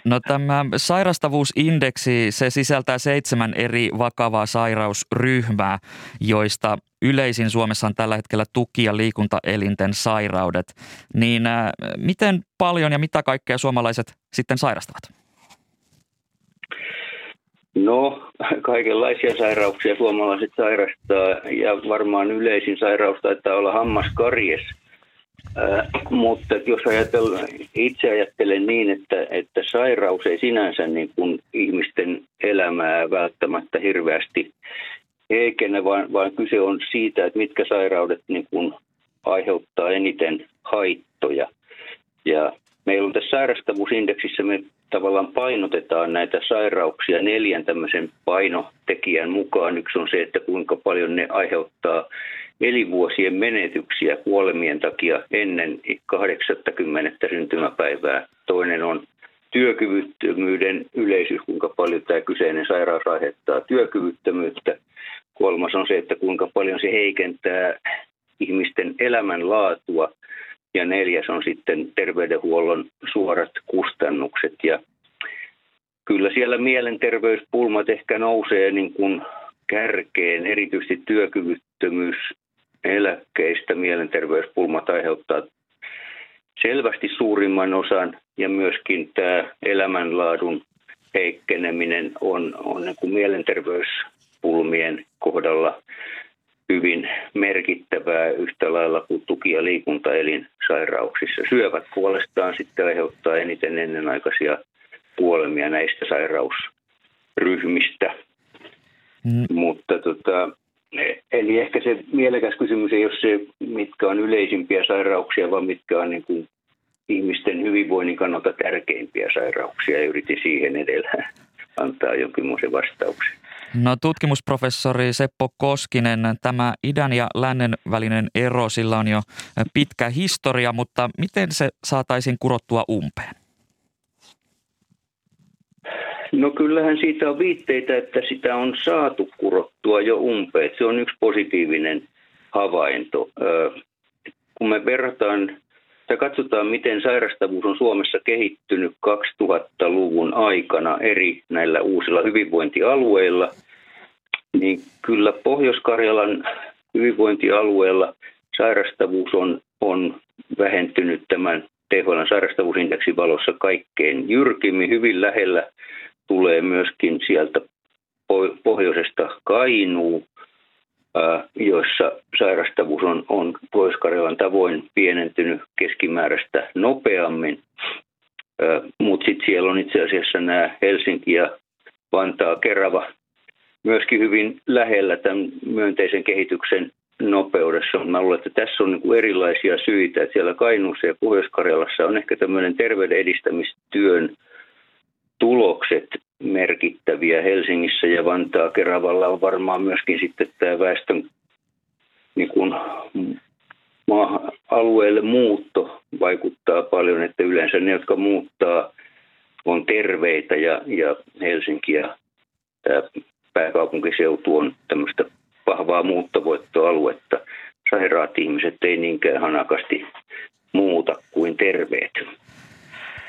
No tämä sairastavuusindeksi, se sisältää seitsemän eri vakavaa sairausryhmää, joista yleisin Suomessa on tällä hetkellä tuki- ja liikuntaelinten sairaudet. Niin äh, miten paljon ja mitä kaikkea suomalaiset sitten sairastavat? No, kaikenlaisia sairauksia suomalaiset sairastaa ja varmaan yleisin sairaus taitaa olla hammaskarjes. Mutta jos ajatellaan, itse ajattelen niin, että, että sairaus ei sinänsä niin kuin ihmisten elämää välttämättä hirveästi heikennä, vaan, vaan kyse on siitä, että mitkä sairaudet niin kuin aiheuttaa eniten haittoja. Ja meillä on tässä sairastavuusindeksissä me tavallaan painotetaan näitä sairauksia neljän tämmöisen painotekijän mukaan. Yksi on se, että kuinka paljon ne aiheuttaa elinvuosien menetyksiä kuolemien takia ennen 80 syntymäpäivää. Toinen on työkyvyttömyyden yleisyys, kuinka paljon tämä kyseinen sairaus aiheuttaa työkyvyttömyyttä. Kolmas on se, että kuinka paljon se heikentää ihmisten elämänlaatua – ja neljäs on sitten terveydenhuollon suorat kustannukset. Ja kyllä siellä mielenterveyspulmat ehkä nousee niin kuin kärkeen, erityisesti työkyvyttömyys eläkkeistä mielenterveyspulmat aiheuttaa selvästi suurimman osan ja myöskin tämä elämänlaadun heikkeneminen on, on niin kuin mielenterveyspulmien kohdalla hyvin merkittävää yhtä lailla kuin tuki- ja liikuntaelinsairauksissa. Syövät puolestaan sitten aiheuttaa eniten ennenaikaisia kuolemia näistä sairausryhmistä. Mm. Mutta tota, eli ehkä se mielekäs kysymys ei ole se, mitkä on yleisimpiä sairauksia, vaan mitkä on niin kuin ihmisten hyvinvoinnin kannalta tärkeimpiä sairauksia ja yritin siihen edellä [laughs] antaa jonkinlaisen vastauksen. No tutkimusprofessori Seppo Koskinen, tämä idän ja lännen välinen ero, sillä on jo pitkä historia, mutta miten se saataisiin kurottua umpeen? No kyllähän siitä on viitteitä, että sitä on saatu kurottua jo umpeen. Se on yksi positiivinen havainto. Kun me verrataan tai katsotaan, miten sairastavuus on Suomessa kehittynyt 2000-luvun aikana eri näillä uusilla hyvinvointialueilla, niin kyllä Pohjois-Karjalan hyvinvointialueella sairastavuus on, on vähentynyt tämän THL sairastavuusindeksin valossa kaikkein jyrkimmin. Hyvin lähellä tulee myöskin sieltä pohjoisesta Kainuu, joissa sairastavuus on, on Pohjois-Karjalan tavoin pienentynyt keskimääräistä nopeammin. Mutta sitten siellä on itse asiassa nämä Helsinki ja Vantaa, Kerava myöskin hyvin lähellä tämän myönteisen kehityksen nopeudessa. Mä luulen, että tässä on niin erilaisia syitä. Että siellä Kainuussa ja Pohjois-Karjalassa on ehkä tämmöinen terveyden edistämistyön tulokset merkittäviä. Helsingissä ja Vantaa Keravalla on varmaan myöskin sitten tämä väestön niin kuin, maa-alueelle muutto vaikuttaa paljon, että yleensä ne, jotka muuttaa, on terveitä ja, ja Helsinki ja tämä pääkaupunkiseutu on tämmöistä vahvaa muuttovoittoaluetta. Sairaat ihmiset ei niinkään hanakasti muuta kuin terveet.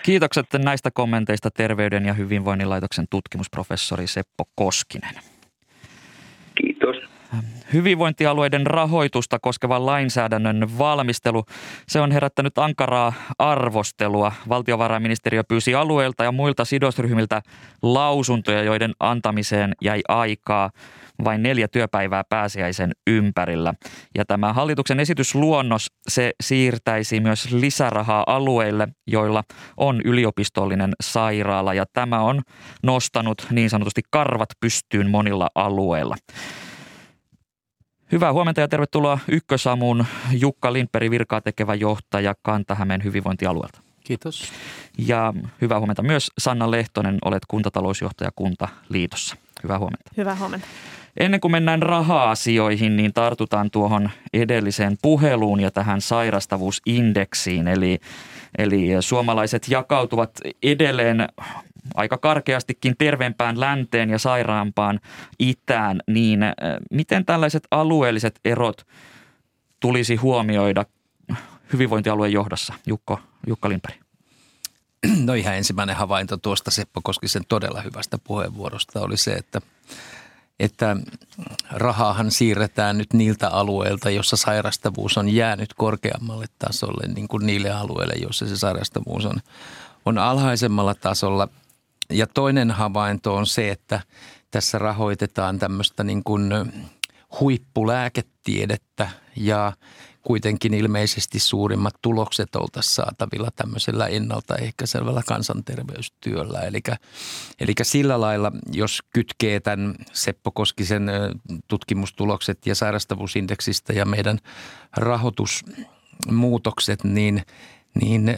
Kiitokset näistä kommenteista Terveyden ja hyvinvoinnin laitoksen tutkimusprofessori Seppo Koskinen. Kiitos. hyvinvointialueiden rahoitusta koskevan lainsäädännön valmistelu, se on herättänyt ankaraa arvostelua. Valtiovarainministeriö pyysi alueilta ja muilta sidosryhmiltä lausuntoja, joiden antamiseen jäi aikaa vain neljä työpäivää pääsiäisen ympärillä. Ja tämä hallituksen esitysluonnos, se siirtäisi myös lisärahaa alueille, joilla on yliopistollinen sairaala. Ja tämä on nostanut niin sanotusti karvat pystyyn monilla alueilla. Hyvää huomenta ja tervetuloa Ykkösamuun Jukka Lindberg, virkaa tekevä johtaja Kantahämeen hyvinvointialueelta. Kiitos. Ja hyvää huomenta myös Sanna Lehtonen, olet kuntatalousjohtaja Kuntaliitossa. Hyvää huomenta. Hyvää huomenta. Ennen kuin mennään raha-asioihin, niin tartutaan tuohon edelliseen puheluun ja tähän sairastavuusindeksiin. Eli, eli suomalaiset jakautuvat edelleen aika karkeastikin terveempään länteen ja sairaampaan itään, niin äh, miten tällaiset alueelliset erot tulisi huomioida hyvinvointialueen johdossa, Jukko, Jukka Lindberg? No ihan ensimmäinen havainto tuosta Seppo Koskisen todella hyvästä puheenvuorosta oli se, että, että rahaahan siirretään nyt niiltä alueilta, jossa sairastavuus on jäänyt korkeammalle tasolle, niin kuin niille alueille, joissa se sairastavuus on, on alhaisemmalla tasolla – ja toinen havainto on se, että tässä rahoitetaan tämmöistä niin kuin huippulääketiedettä ja kuitenkin ilmeisesti suurimmat tulokset oltaisiin saatavilla tämmöisellä ennaltaehkäisevällä kansanterveystyöllä. Eli, eli sillä lailla, jos kytkee tämän Seppo Koskisen tutkimustulokset ja sairastavuusindeksistä ja meidän rahoitusmuutokset, niin – niin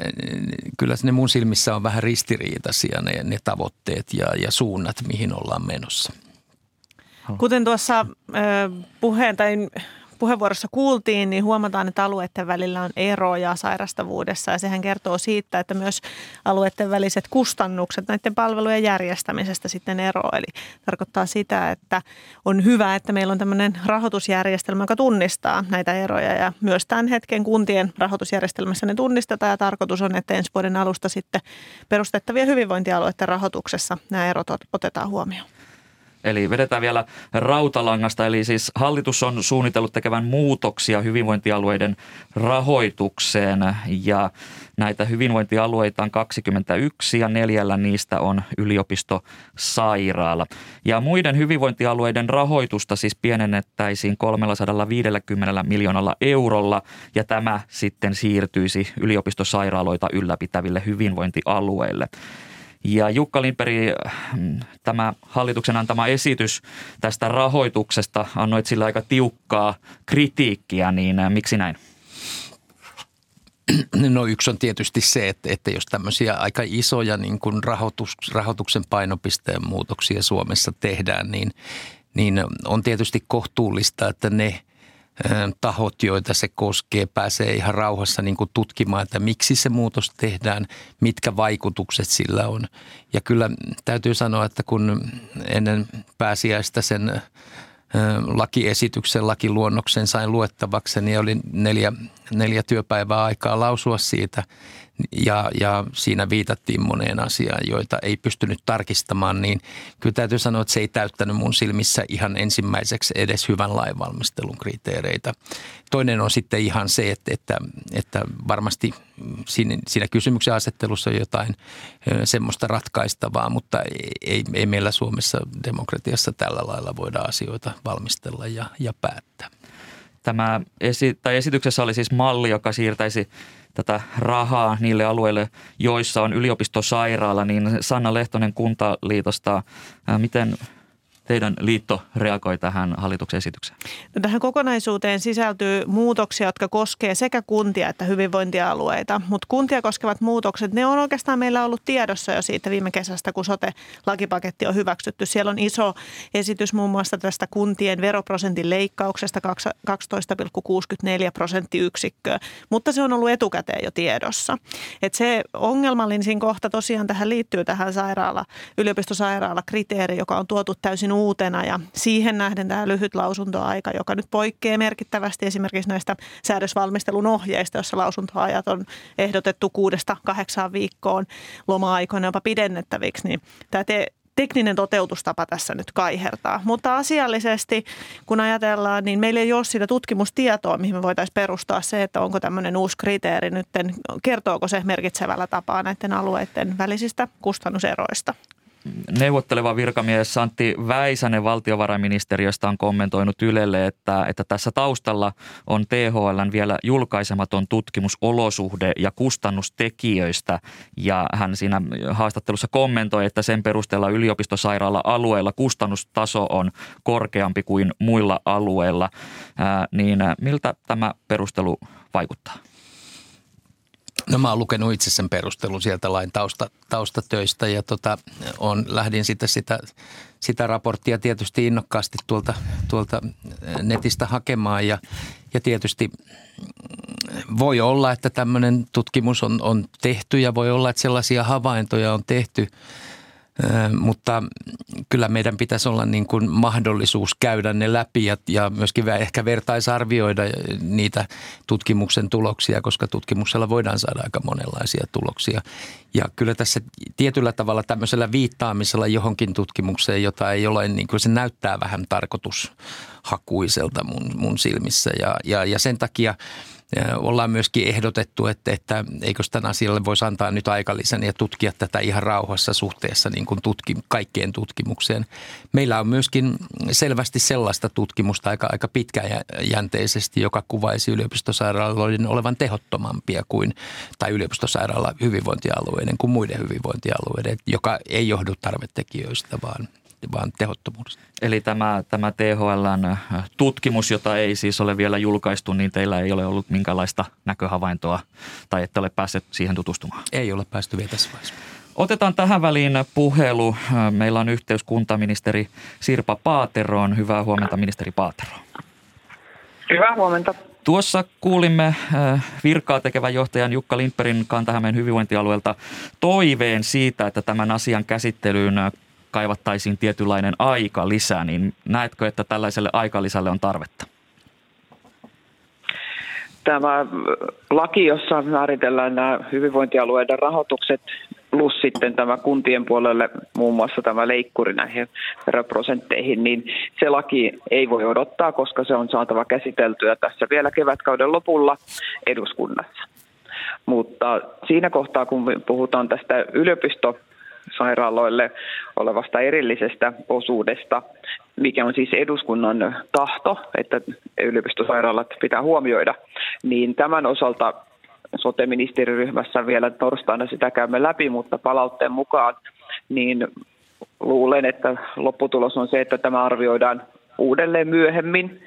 kyllä ne mun silmissä on vähän ristiriitaisia ne, ne tavoitteet ja, ja suunnat, mihin ollaan menossa. Kuten tuossa puheen tai puheenvuorossa kuultiin, niin huomataan, että alueiden välillä on eroja sairastavuudessa ja sehän kertoo siitä, että myös alueiden väliset kustannukset näiden palvelujen järjestämisestä sitten ero. Eli tarkoittaa sitä, että on hyvä, että meillä on tämmöinen rahoitusjärjestelmä, joka tunnistaa näitä eroja ja myös tämän hetken kuntien rahoitusjärjestelmässä ne tunnistetaan ja tarkoitus on, että ensi vuoden alusta sitten perustettavien hyvinvointialueiden rahoituksessa nämä erot otetaan huomioon. Eli vedetään vielä rautalangasta, eli siis hallitus on suunnitellut tekevän muutoksia hyvinvointialueiden rahoitukseen ja näitä hyvinvointialueita on 21 ja neljällä niistä on yliopistosairaala. Ja muiden hyvinvointialueiden rahoitusta siis pienennettäisiin 350 miljoonalla eurolla ja tämä sitten siirtyisi yliopistosairaaloita ylläpitäville hyvinvointialueille. Ja Jukka Lindberg, mm, tämä hallituksen antama esitys tästä rahoituksesta, annoit sillä aika tiukkaa kritiikkiä, niin äh, miksi näin? [clears throat] No yksi on tietysti se, että, että jos tämmöisiä aika isoja niin kuin rahoitus, rahoituksen painopisteen muutoksia Suomessa tehdään, niin, niin on tietysti kohtuullista, että ne – tahot, joita se koskee, pääsee ihan rauhassa niin kuin tutkimaan, että miksi se muutos tehdään, mitkä vaikutukset sillä on. Ja kyllä täytyy sanoa, että kun ennen pääsiäistä sen lakiesityksen, lakiluonnoksen sain luettavaksi, niin oli neljä, neljä työpäivää aikaa lausua siitä, ja, ja siinä viitattiin moneen asiaan, joita ei pystynyt tarkistamaan, niin kyllä täytyy sanoa, että se ei täyttänyt mun silmissä ihan ensimmäiseksi edes hyvän lainvalmistelun kriteereitä. Toinen on sitten ihan se, että, että, että varmasti siinä, siinä kysymyksen asettelussa on jotain semmoista ratkaistavaa, mutta ei, ei meillä Suomessa demokratiassa tällä lailla voida asioita valmistella ja, ja päättää. Tämä esi- tai esityksessä oli siis malli, joka siirtäisi tätä rahaa niille alueille, joissa on yliopistosairaala, niin Sanna Lehtonen Kuntaliitosta, miten teidän liitto reagoi tähän hallituksen esitykseen? No tähän kokonaisuuteen sisältyy muutoksia, jotka koskee sekä kuntia että hyvinvointialueita, mutta kuntia koskevat muutokset, ne on oikeastaan meillä ollut tiedossa jo siitä viime kesästä, kun sote-lakipaketti on hyväksytty. Siellä on iso esitys muun muassa tästä kuntien veroprosentin leikkauksesta 12,64 prosenttiyksikköä, mutta se on ollut etukäteen jo tiedossa. Et se ongelmallisin kohta tosiaan tähän liittyy tähän sairaala, yliopistosairaala kriteeri, joka on tuotu täysin uutena ja siihen nähden tämä lyhyt lausuntoaika, joka nyt poikkeaa merkittävästi esimerkiksi näistä säädösvalmistelun ohjeista, jossa lausuntoajat on ehdotettu kuudesta kahdeksaan viikkoon loma-aikoina jopa pidennettäviksi, niin tämä te- tekninen toteutustapa tässä nyt kaihertaa. Mutta asiallisesti, kun ajatellaan, niin meillä ei ole sitä tutkimustietoa, mihin me voitaisiin perustaa se, että onko tämmöinen uusi kriteeri nyt, kertooko se merkitsevällä tapaa näiden alueiden välisistä kustannuseroista neuvotteleva virkamies Antti Väisänen valtiovarainministeriöstä on kommentoinut Ylelle, että, että tässä taustalla on THLn vielä julkaisematon tutkimus olosuhde- ja kustannustekijöistä. Ja hän siinä haastattelussa kommentoi, että sen perusteella yliopistosairaala-alueella kustannustaso on korkeampi kuin muilla alueilla. Ää, niin miltä tämä perustelu vaikuttaa? No mä oon lukenut itse sen perustelun sieltä lain tausta, taustatöistä ja tota, on, lähdin sitten sitä, sitä raporttia tietysti innokkaasti tuolta, tuolta netistä hakemaan ja, ja tietysti voi olla, että tämmöinen tutkimus on, on tehty ja voi olla, että sellaisia havaintoja on tehty – mutta kyllä meidän pitäisi olla niin kuin mahdollisuus käydä ne läpi ja, ja myöskin ehkä vertaisarvioida niitä tutkimuksen tuloksia, koska tutkimuksella voidaan saada aika monenlaisia tuloksia. Ja kyllä tässä tietyllä tavalla tämmöisellä viittaamisella johonkin tutkimukseen, jota ei ole, niin kuin se näyttää vähän tarkoitushakuiselta mun, mun silmissä ja, ja, ja sen takia – ollaan myöskin ehdotettu, että, että eikö tämän asialle voisi antaa nyt aikalisän ja tutkia tätä ihan rauhassa suhteessa niin kuin tutki, kaikkeen tutkimukseen. Meillä on myöskin selvästi sellaista tutkimusta aika, aika pitkäjänteisesti, joka kuvaisi yliopistosairaaloiden olevan tehottomampia kuin, tai yliopistosairaala hyvinvointialueiden kuin muiden hyvinvointialueiden, joka ei johdu tarvetekijöistä, vaan vaan tehottomuudesta. Eli tämä, tämä THLn äh, tutkimus, jota ei siis ole vielä julkaistu, niin teillä ei ole ollut minkälaista näköhavaintoa tai ette ole päässeet siihen tutustumaan? Ei ole päästy vielä tässä vaiheessa. Otetaan tähän väliin puhelu. Äh, meillä on yhteys kuntaministeri Sirpa Paateroon. Hyvää huomenta ministeri Paatero. Hyvää huomenta. Tuossa kuulimme äh, virkaa tekevän johtajan Jukka Lindbergin Kantahämeen hyvinvointialueelta toiveen siitä, että tämän asian käsittelyyn kaivattaisiin tietynlainen aika lisää, niin näetkö, että tällaiselle aikalisälle on tarvetta? Tämä laki, jossa määritellään nämä hyvinvointialueiden rahoitukset, plus sitten tämä kuntien puolelle muun muassa tämä leikkuri näihin veroprosentteihin, niin se laki ei voi odottaa, koska se on saatava käsiteltyä tässä vielä kevätkauden lopulla eduskunnassa. Mutta siinä kohtaa, kun puhutaan tästä yliopisto sairaaloille olevasta erillisestä osuudesta, mikä on siis eduskunnan tahto, että yliopistosairaalat pitää huomioida, niin tämän osalta sote-ministeriryhmässä vielä torstaina sitä käymme läpi, mutta palautteen mukaan niin luulen, että lopputulos on se, että tämä arvioidaan uudelleen myöhemmin,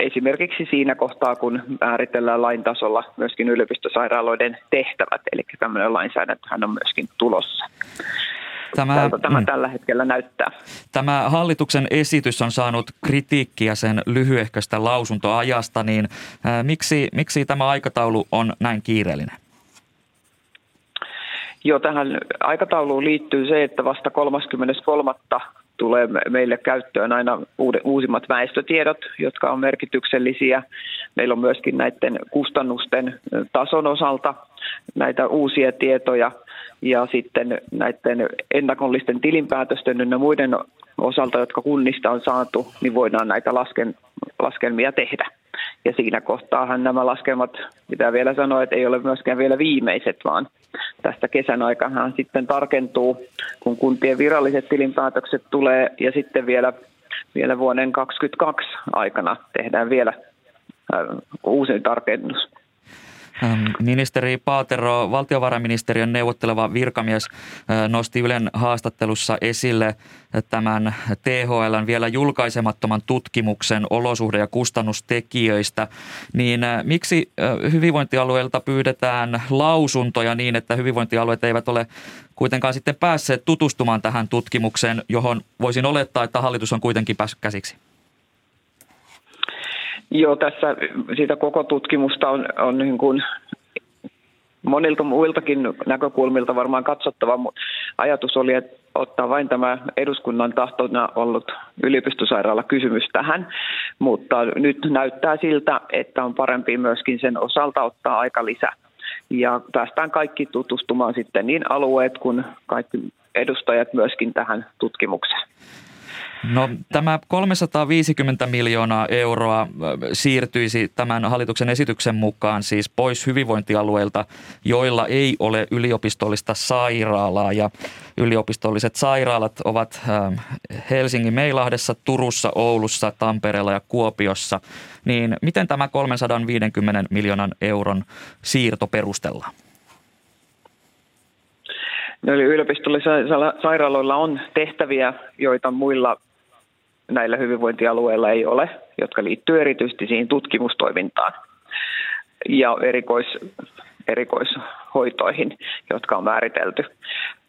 esimerkiksi siinä kohtaa, kun määritellään lain tasolla myöskin yliopistosairaaloiden tehtävät, eli tämmöinen lainsäädäntöhän on myöskin tulossa. Tämä, Tältä tämä mm. tällä hetkellä näyttää. Tämä hallituksen esitys on saanut kritiikkiä sen lyhyehköstä lausuntoajasta, niin miksi, miksi tämä aikataulu on näin kiireellinen? Joo, tähän aikatauluun liittyy se, että vasta 33 tulee meille käyttöön aina uusimmat väestötiedot, jotka on merkityksellisiä. Meillä on myöskin näiden kustannusten tason osalta näitä uusia tietoja ja sitten näiden ennakollisten tilinpäätösten ja muiden osalta, jotka kunnista on saatu, niin voidaan näitä lasken, laskelmia tehdä. Ja siinä kohtaahan nämä laskelmat, mitä vielä sanoa, että ei ole myöskään vielä viimeiset, vaan tästä kesän aikana sitten tarkentuu, kun kuntien viralliset tilinpäätökset tulee ja sitten vielä, vielä vuoden 2022 aikana tehdään vielä uusi tarkennus. Ähm, ministeri Paatero, valtiovarainministeriön neuvotteleva virkamies äh, nosti Ylen haastattelussa esille tämän THLn vielä julkaisemattoman tutkimuksen olosuhde- ja kustannustekijöistä. Niin äh, miksi äh, hyvinvointialueilta pyydetään lausuntoja niin, että hyvinvointialueet eivät ole kuitenkaan sitten päässeet tutustumaan tähän tutkimukseen, johon voisin olettaa, että hallitus on kuitenkin päässyt käsiksi? Joo, tässä siitä koko tutkimusta on, on niin kuin monilta muiltakin näkökulmilta varmaan katsottava, mutta ajatus oli, että ottaa vain tämä eduskunnan tahtona ollut yliopistosairaala kysymys tähän, mutta nyt näyttää siltä, että on parempi myöskin sen osalta ottaa aika lisää. Ja päästään kaikki tutustumaan sitten niin alueet kuin kaikki edustajat myöskin tähän tutkimukseen. No tämä 350 miljoonaa euroa siirtyisi tämän hallituksen esityksen mukaan siis pois hyvinvointialueilta, joilla ei ole yliopistollista sairaalaa ja yliopistolliset sairaalat ovat Helsingin Meilahdessa, Turussa, Oulussa, Tampereella ja Kuopiossa. Niin miten tämä 350 miljoonan euron siirto perustellaan? No, eli yliopistollisilla sairaaloilla on tehtäviä, joita muilla näillä hyvinvointialueilla ei ole, jotka liittyy erityisesti siihen tutkimustoimintaan ja erikois, erikoishoitoihin, jotka on määritelty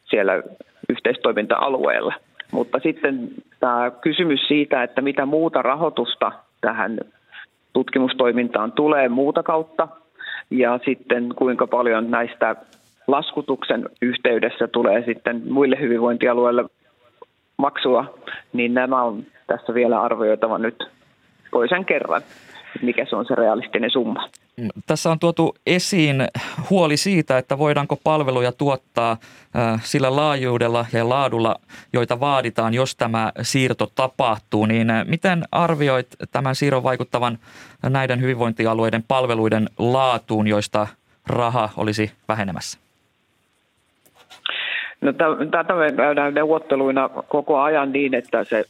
siellä yhteistoiminta-alueella. Mutta sitten tämä kysymys siitä, että mitä muuta rahoitusta tähän tutkimustoimintaan tulee muuta kautta ja sitten kuinka paljon näistä laskutuksen yhteydessä tulee sitten muille hyvinvointialueille maksua, niin nämä on tässä vielä arvioitava nyt toisen kerran, mikä se on se realistinen summa. Tässä on tuotu esiin huoli siitä, että voidaanko palveluja tuottaa sillä laajuudella ja laadulla, joita vaaditaan, jos tämä siirto tapahtuu. Niin miten arvioit tämän siirron vaikuttavan näiden hyvinvointialueiden palveluiden laatuun, joista raha olisi vähenemässä? No, tätä me käydään neuvotteluina koko ajan niin, että se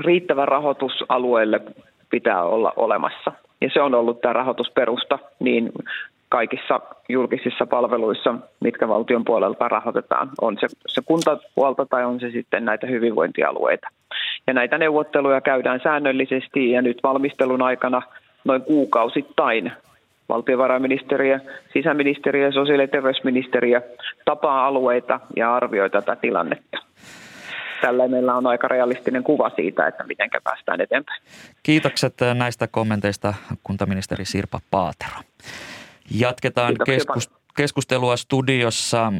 riittävä rahoitus alueelle pitää olla olemassa. Ja se on ollut tämä rahoitusperusta niin kaikissa julkisissa palveluissa, mitkä valtion puolelta rahoitetaan. On se, se kuntapuolta tai on se sitten näitä hyvinvointialueita. Ja näitä neuvotteluja käydään säännöllisesti ja nyt valmistelun aikana noin kuukausittain valtiovarainministeriö, sisäministeriö ja sosiaali- ja terveysministeriö tapaa alueita ja arvioi tätä tilannetta. Tällä meillä on aika realistinen kuva siitä, että miten päästään eteenpäin. Kiitokset näistä kommenteista kuntaministeri Sirpa Paatero. Jatketaan keskus, keskustelua studiossa.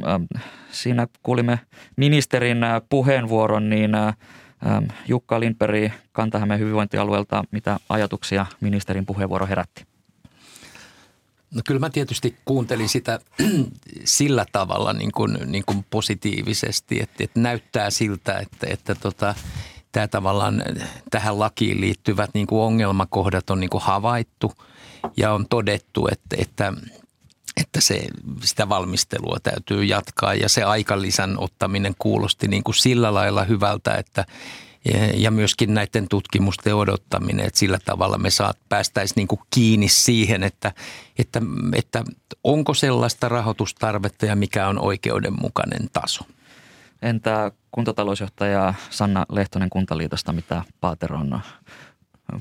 Siinä kuulimme ministerin puheenvuoron, niin Jukka Lindberg Kantahämeen hyvinvointialueelta, mitä ajatuksia ministerin puheenvuoro herätti? No kyllä mä tietysti kuuntelin sitä [clears throat] sillä tavalla niin kuin, niin kuin positiivisesti, että, että näyttää siltä, että, että tota, tämä tavallaan tähän lakiin liittyvät niin kuin ongelmakohdat on niin kuin havaittu ja on todettu, että, että, että se, sitä valmistelua täytyy jatkaa. Ja se aikalisän ottaminen kuulosti niin kuin sillä lailla hyvältä, että, ja myöskin näiden tutkimusten odottaminen, että sillä tavalla me saat, päästäisiin niin kuin kiinni siihen, että, että, että onko sellaista rahoitustarvetta ja mikä on oikeudenmukainen taso. Entä kuntatalousjohtaja Sanna Lehtonen Kuntaliitosta, mitä Paateron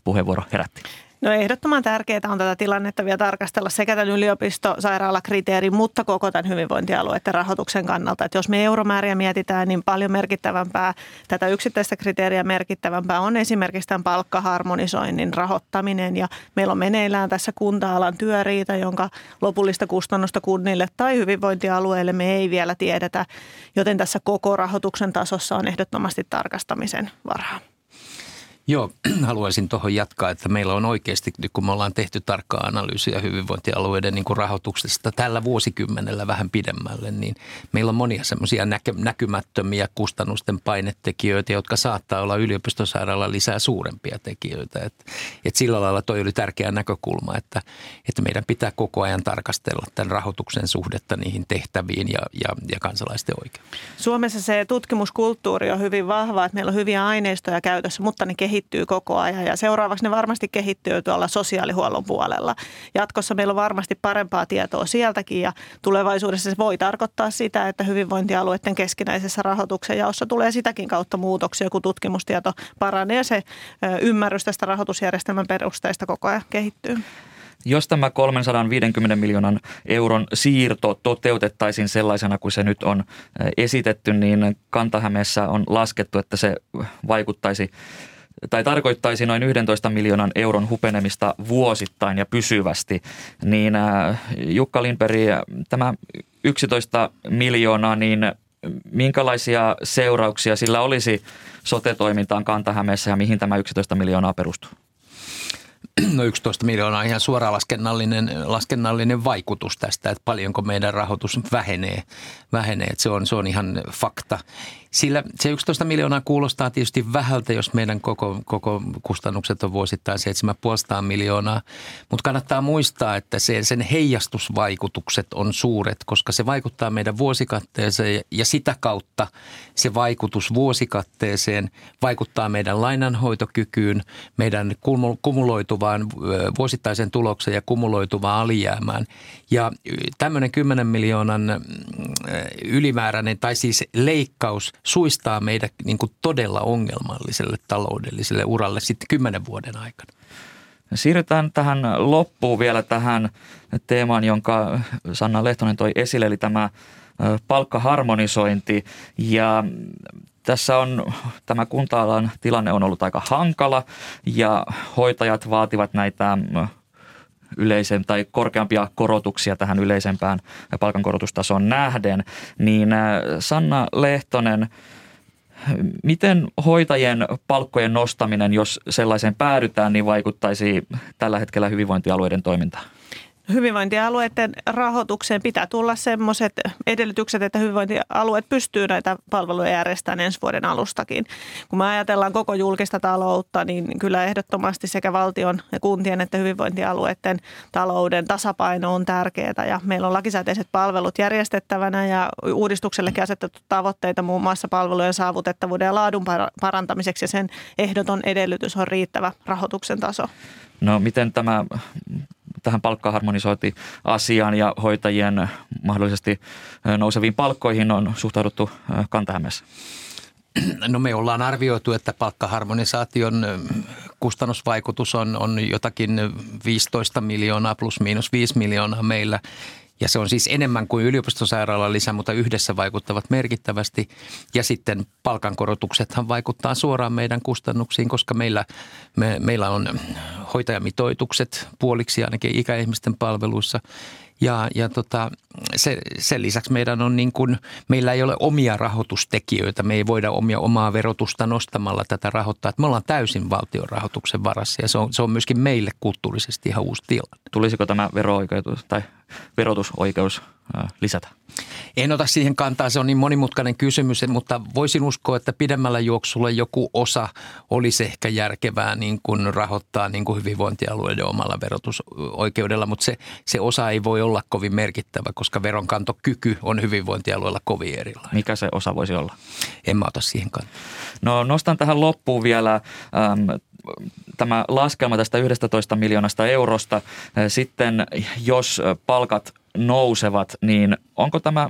puheenvuoro herätti? No ehdottoman tärkeää on tätä tilannetta vielä tarkastella sekä tämän yliopistosairaalakriteerin, mutta koko tämän hyvinvointialueiden rahoituksen kannalta. Että jos me euromääriä mietitään, niin paljon merkittävämpää, tätä yksittäistä kriteeriä merkittävämpää on esimerkiksi tämän palkkaharmonisoinnin rahoittaminen. Ja meillä on meneillään tässä kunta-alan työriita, jonka lopullista kustannusta kunnille tai hyvinvointialueille me ei vielä tiedetä, joten tässä koko rahoituksen tasossa on ehdottomasti tarkastamisen varaa. Joo, [clears throat] haluaisin tuohon jatkaa, että meillä on oikeasti, kun me ollaan tehty tarkkaa analyysiä hyvinvointialueiden niin kuin rahoituksesta tällä vuosikymmenellä vähän pidemmälle, niin meillä on monia semmoisia näkymättömiä kustannusten painetekijöitä, jotka saattaa olla yliopistosairaala lisää suurempia tekijöitä. Et, et sillä lailla toi oli tärkeä näkökulma, että, että meidän pitää koko ajan tarkastella tämän rahoituksen suhdetta niihin tehtäviin ja, ja, ja kansalaisten oikeuksiin. Suomessa se tutkimuskulttuuri on hyvin vahva, että meillä on hyviä aineistoja käytössä, mutta ne kehittyy koko ajan ja seuraavaksi ne varmasti kehittyy tuolla sosiaalihuollon puolella. Jatkossa meillä on varmasti parempaa tietoa sieltäkin ja tulevaisuudessa se voi tarkoittaa sitä, että hyvinvointialueiden keskinäisessä rahoituksen jaossa tulee sitäkin kautta muutoksia, kun tutkimustieto paranee ja se ymmärrys tästä rahoitusjärjestelmän perusteista koko ajan kehittyy. Jos tämä 350 miljoonan euron siirto toteutettaisiin sellaisena kuin se nyt on esitetty, niin Kantahämeessä on laskettu, että se vaikuttaisi tai tarkoittaisi noin 11 miljoonan euron hupenemista vuosittain ja pysyvästi, niin äh, Jukka Lindberg, tämä 11 miljoonaa, niin minkälaisia seurauksia sillä olisi sote-toimintaan Kantahämeessä ja mihin tämä 11 miljoonaa perustuu? no 11 miljoonaa on ihan suora laskennallinen, laskennallinen vaikutus tästä, että paljonko meidän rahoitus vähenee. vähenee. Että se, on, se on ihan fakta. Sillä se 11 miljoonaa kuulostaa tietysti vähältä, jos meidän koko, koko kustannukset on vuosittain 7,5 miljoonaa. Mutta kannattaa muistaa, että se, sen heijastusvaikutukset on suuret, koska se vaikuttaa meidän vuosikatteeseen ja sitä kautta se vaikutus vuosikatteeseen vaikuttaa meidän lainanhoitokykyyn, meidän kumuloituvaan vuosittaisen tuloksen ja kumuloituvaan alijäämään. Ja tämmöinen 10 miljoonan ylimääräinen tai siis leikkaus suistaa meidät niin kuin todella ongelmalliselle taloudelliselle uralle sitten kymmenen vuoden aikana. Siirrytään tähän loppuun vielä tähän teemaan, jonka Sanna Lehtonen toi esille, eli tämä palkkaharmonisointi. Ja tässä on, tämä kunta-alan tilanne on ollut aika hankala ja hoitajat vaativat näitä yleisen tai korkeampia korotuksia tähän yleisempään palkankorotustasoon nähden, niin Sanna Lehtonen, miten hoitajien palkkojen nostaminen, jos sellaiseen päädytään, niin vaikuttaisi tällä hetkellä hyvinvointialueiden toimintaan? Hyvinvointialueiden rahoitukseen pitää tulla semmoiset edellytykset, että hyvinvointialueet pystyy näitä palveluja järjestämään ensi vuoden alustakin. Kun me ajatellaan koko julkista taloutta, niin kyllä ehdottomasti sekä valtion ja kuntien että hyvinvointialueiden talouden tasapaino on tärkeää ja meillä on lakisääteiset palvelut järjestettävänä ja uudistuksellekin asetettu tavoitteita muun muassa palvelujen saavutettavuuden ja laadun parantamiseksi ja sen ehdoton edellytys on riittävä rahoituksen taso. No miten tämä tähän palkkaharmonisointiasiaan ja hoitajien mahdollisesti nouseviin palkkoihin on suhtauduttu Kantahämeessä? No me ollaan arvioitu, että palkkaharmonisaation kustannusvaikutus on, on jotakin 15 miljoonaa plus miinus 5 miljoonaa meillä – ja se on siis enemmän kuin yliopistosairaalan lisä, mutta yhdessä vaikuttavat merkittävästi. Ja sitten palkankorotuksethan vaikuttaa suoraan meidän kustannuksiin, koska meillä, me, meillä on hoitajamitoitukset puoliksi ainakin ikäihmisten palveluissa – ja, ja tota, se, sen lisäksi meidän on niin kuin, meillä ei ole omia rahoitustekijöitä. Me ei voida omia omaa verotusta nostamalla tätä rahoittaa. Että me ollaan täysin valtion rahoituksen varassa ja se on, se on myöskin meille kulttuurisesti ihan uusi tilanne. Tulisiko tämä vero tai verotusoikeus lisätä? En ota siihen kantaa, se on niin monimutkainen kysymys, mutta voisin uskoa, että pidemmällä juoksulla joku osa olisi ehkä järkevää niin kuin rahoittaa niin kuin hyvinvointialueiden omalla verotusoikeudella, mutta se, se osa ei voi olla kovin merkittävä, koska veronkantokyky on hyvinvointialueella kovin erilainen. Mikä se osa voisi olla? En mä ota siihen kantaa. No nostan tähän loppuun vielä ähm, tämä laskelma tästä 11 miljoonasta eurosta. Sitten jos palkat nousevat, niin onko tämä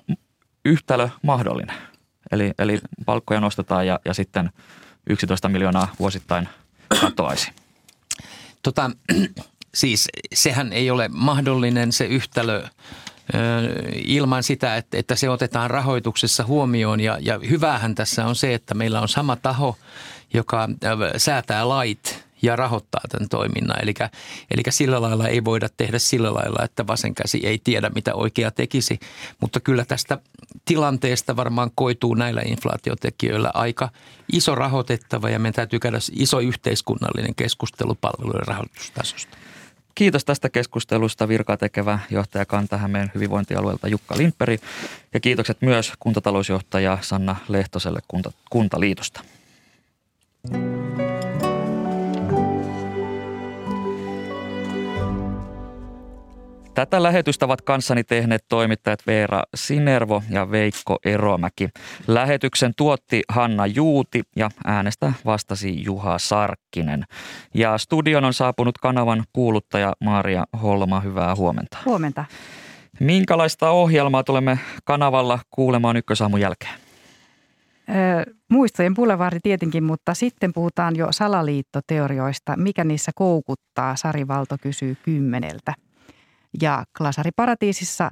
yhtälö mahdollinen? Eli, eli palkkoja nostetaan ja, ja sitten 11 miljoonaa vuosittain katoaisi. Tota, siis sehän ei ole mahdollinen se yhtälö ilman sitä, että, että se otetaan rahoituksessa huomioon. Ja, ja hyvähän tässä on se, että meillä on sama taho, joka säätää lait ja rahoittaa tämän toiminnan. Eli, eli sillä lailla ei voida tehdä sillä lailla, että vasen käsi ei tiedä, mitä oikea tekisi. Mutta kyllä tästä tilanteesta varmaan koituu näillä inflaatiotekijöillä aika iso rahoitettava ja meidän täytyy käydä iso yhteiskunnallinen keskustelu palveluiden rahoitustasosta. Kiitos tästä keskustelusta virkaa tekevä johtaja Kantahämeen hyvinvointialueelta Jukka Lindperi ja kiitokset myös kuntatalousjohtaja Sanna Lehtoselle kunta, Kuntaliitosta. Tätä lähetystä ovat kanssani tehneet toimittajat Veera Sinervo ja Veikko Eromäki. Lähetyksen tuotti Hanna Juuti ja äänestä vastasi Juha Sarkkinen. Ja studion on saapunut kanavan kuuluttaja Maria Holma. Hyvää huomenta. Huomenta. Minkälaista ohjelmaa tulemme kanavalla kuulemaan ykkösaamun jälkeen? Öö, muistojen pulevardi tietenkin, mutta sitten puhutaan jo salaliittoteorioista. Mikä niissä koukuttaa? Sari Valto kysyy kymmeneltä ja Glasariparatiisissa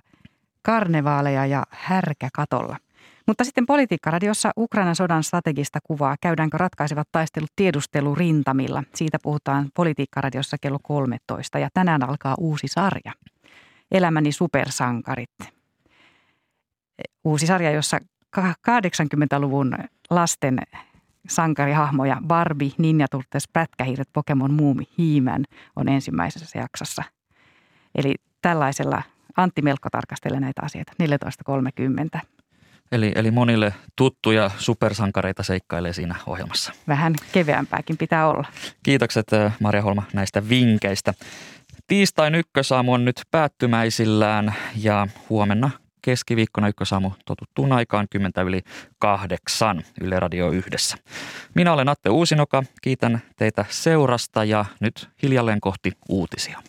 karnevaaleja ja härkä katolla. Mutta sitten Politiikkaradiossa Ukrainan sodan strategista kuvaa. Käydäänkö ratkaisevat taistelut tiedustelurintamilla? Siitä puhutaan Politiikkaradiossa kello 13 ja tänään alkaa uusi sarja. Elämäni supersankarit. Uusi sarja, jossa 80-luvun lasten sankarihahmoja Barbie, Ninja Turtles, Pätkähiiret, Pokemon, Muumi, Hiimän on ensimmäisessä jaksossa. Eli tällaisella Antti Melkko tarkastelee näitä asioita 14.30. Eli, eli monille tuttuja supersankareita seikkailee siinä ohjelmassa. Vähän keveämpääkin pitää olla. Kiitokset Maria Holma näistä vinkkeistä. Tiistain ykkösaamu on nyt päättymäisillään ja huomenna keskiviikkona ykkösaamu totuttuun aikaan 10 yli kahdeksan Yle Radio yhdessä. Minä olen Atte Uusinoka, kiitän teitä seurasta ja nyt hiljalleen kohti uutisia.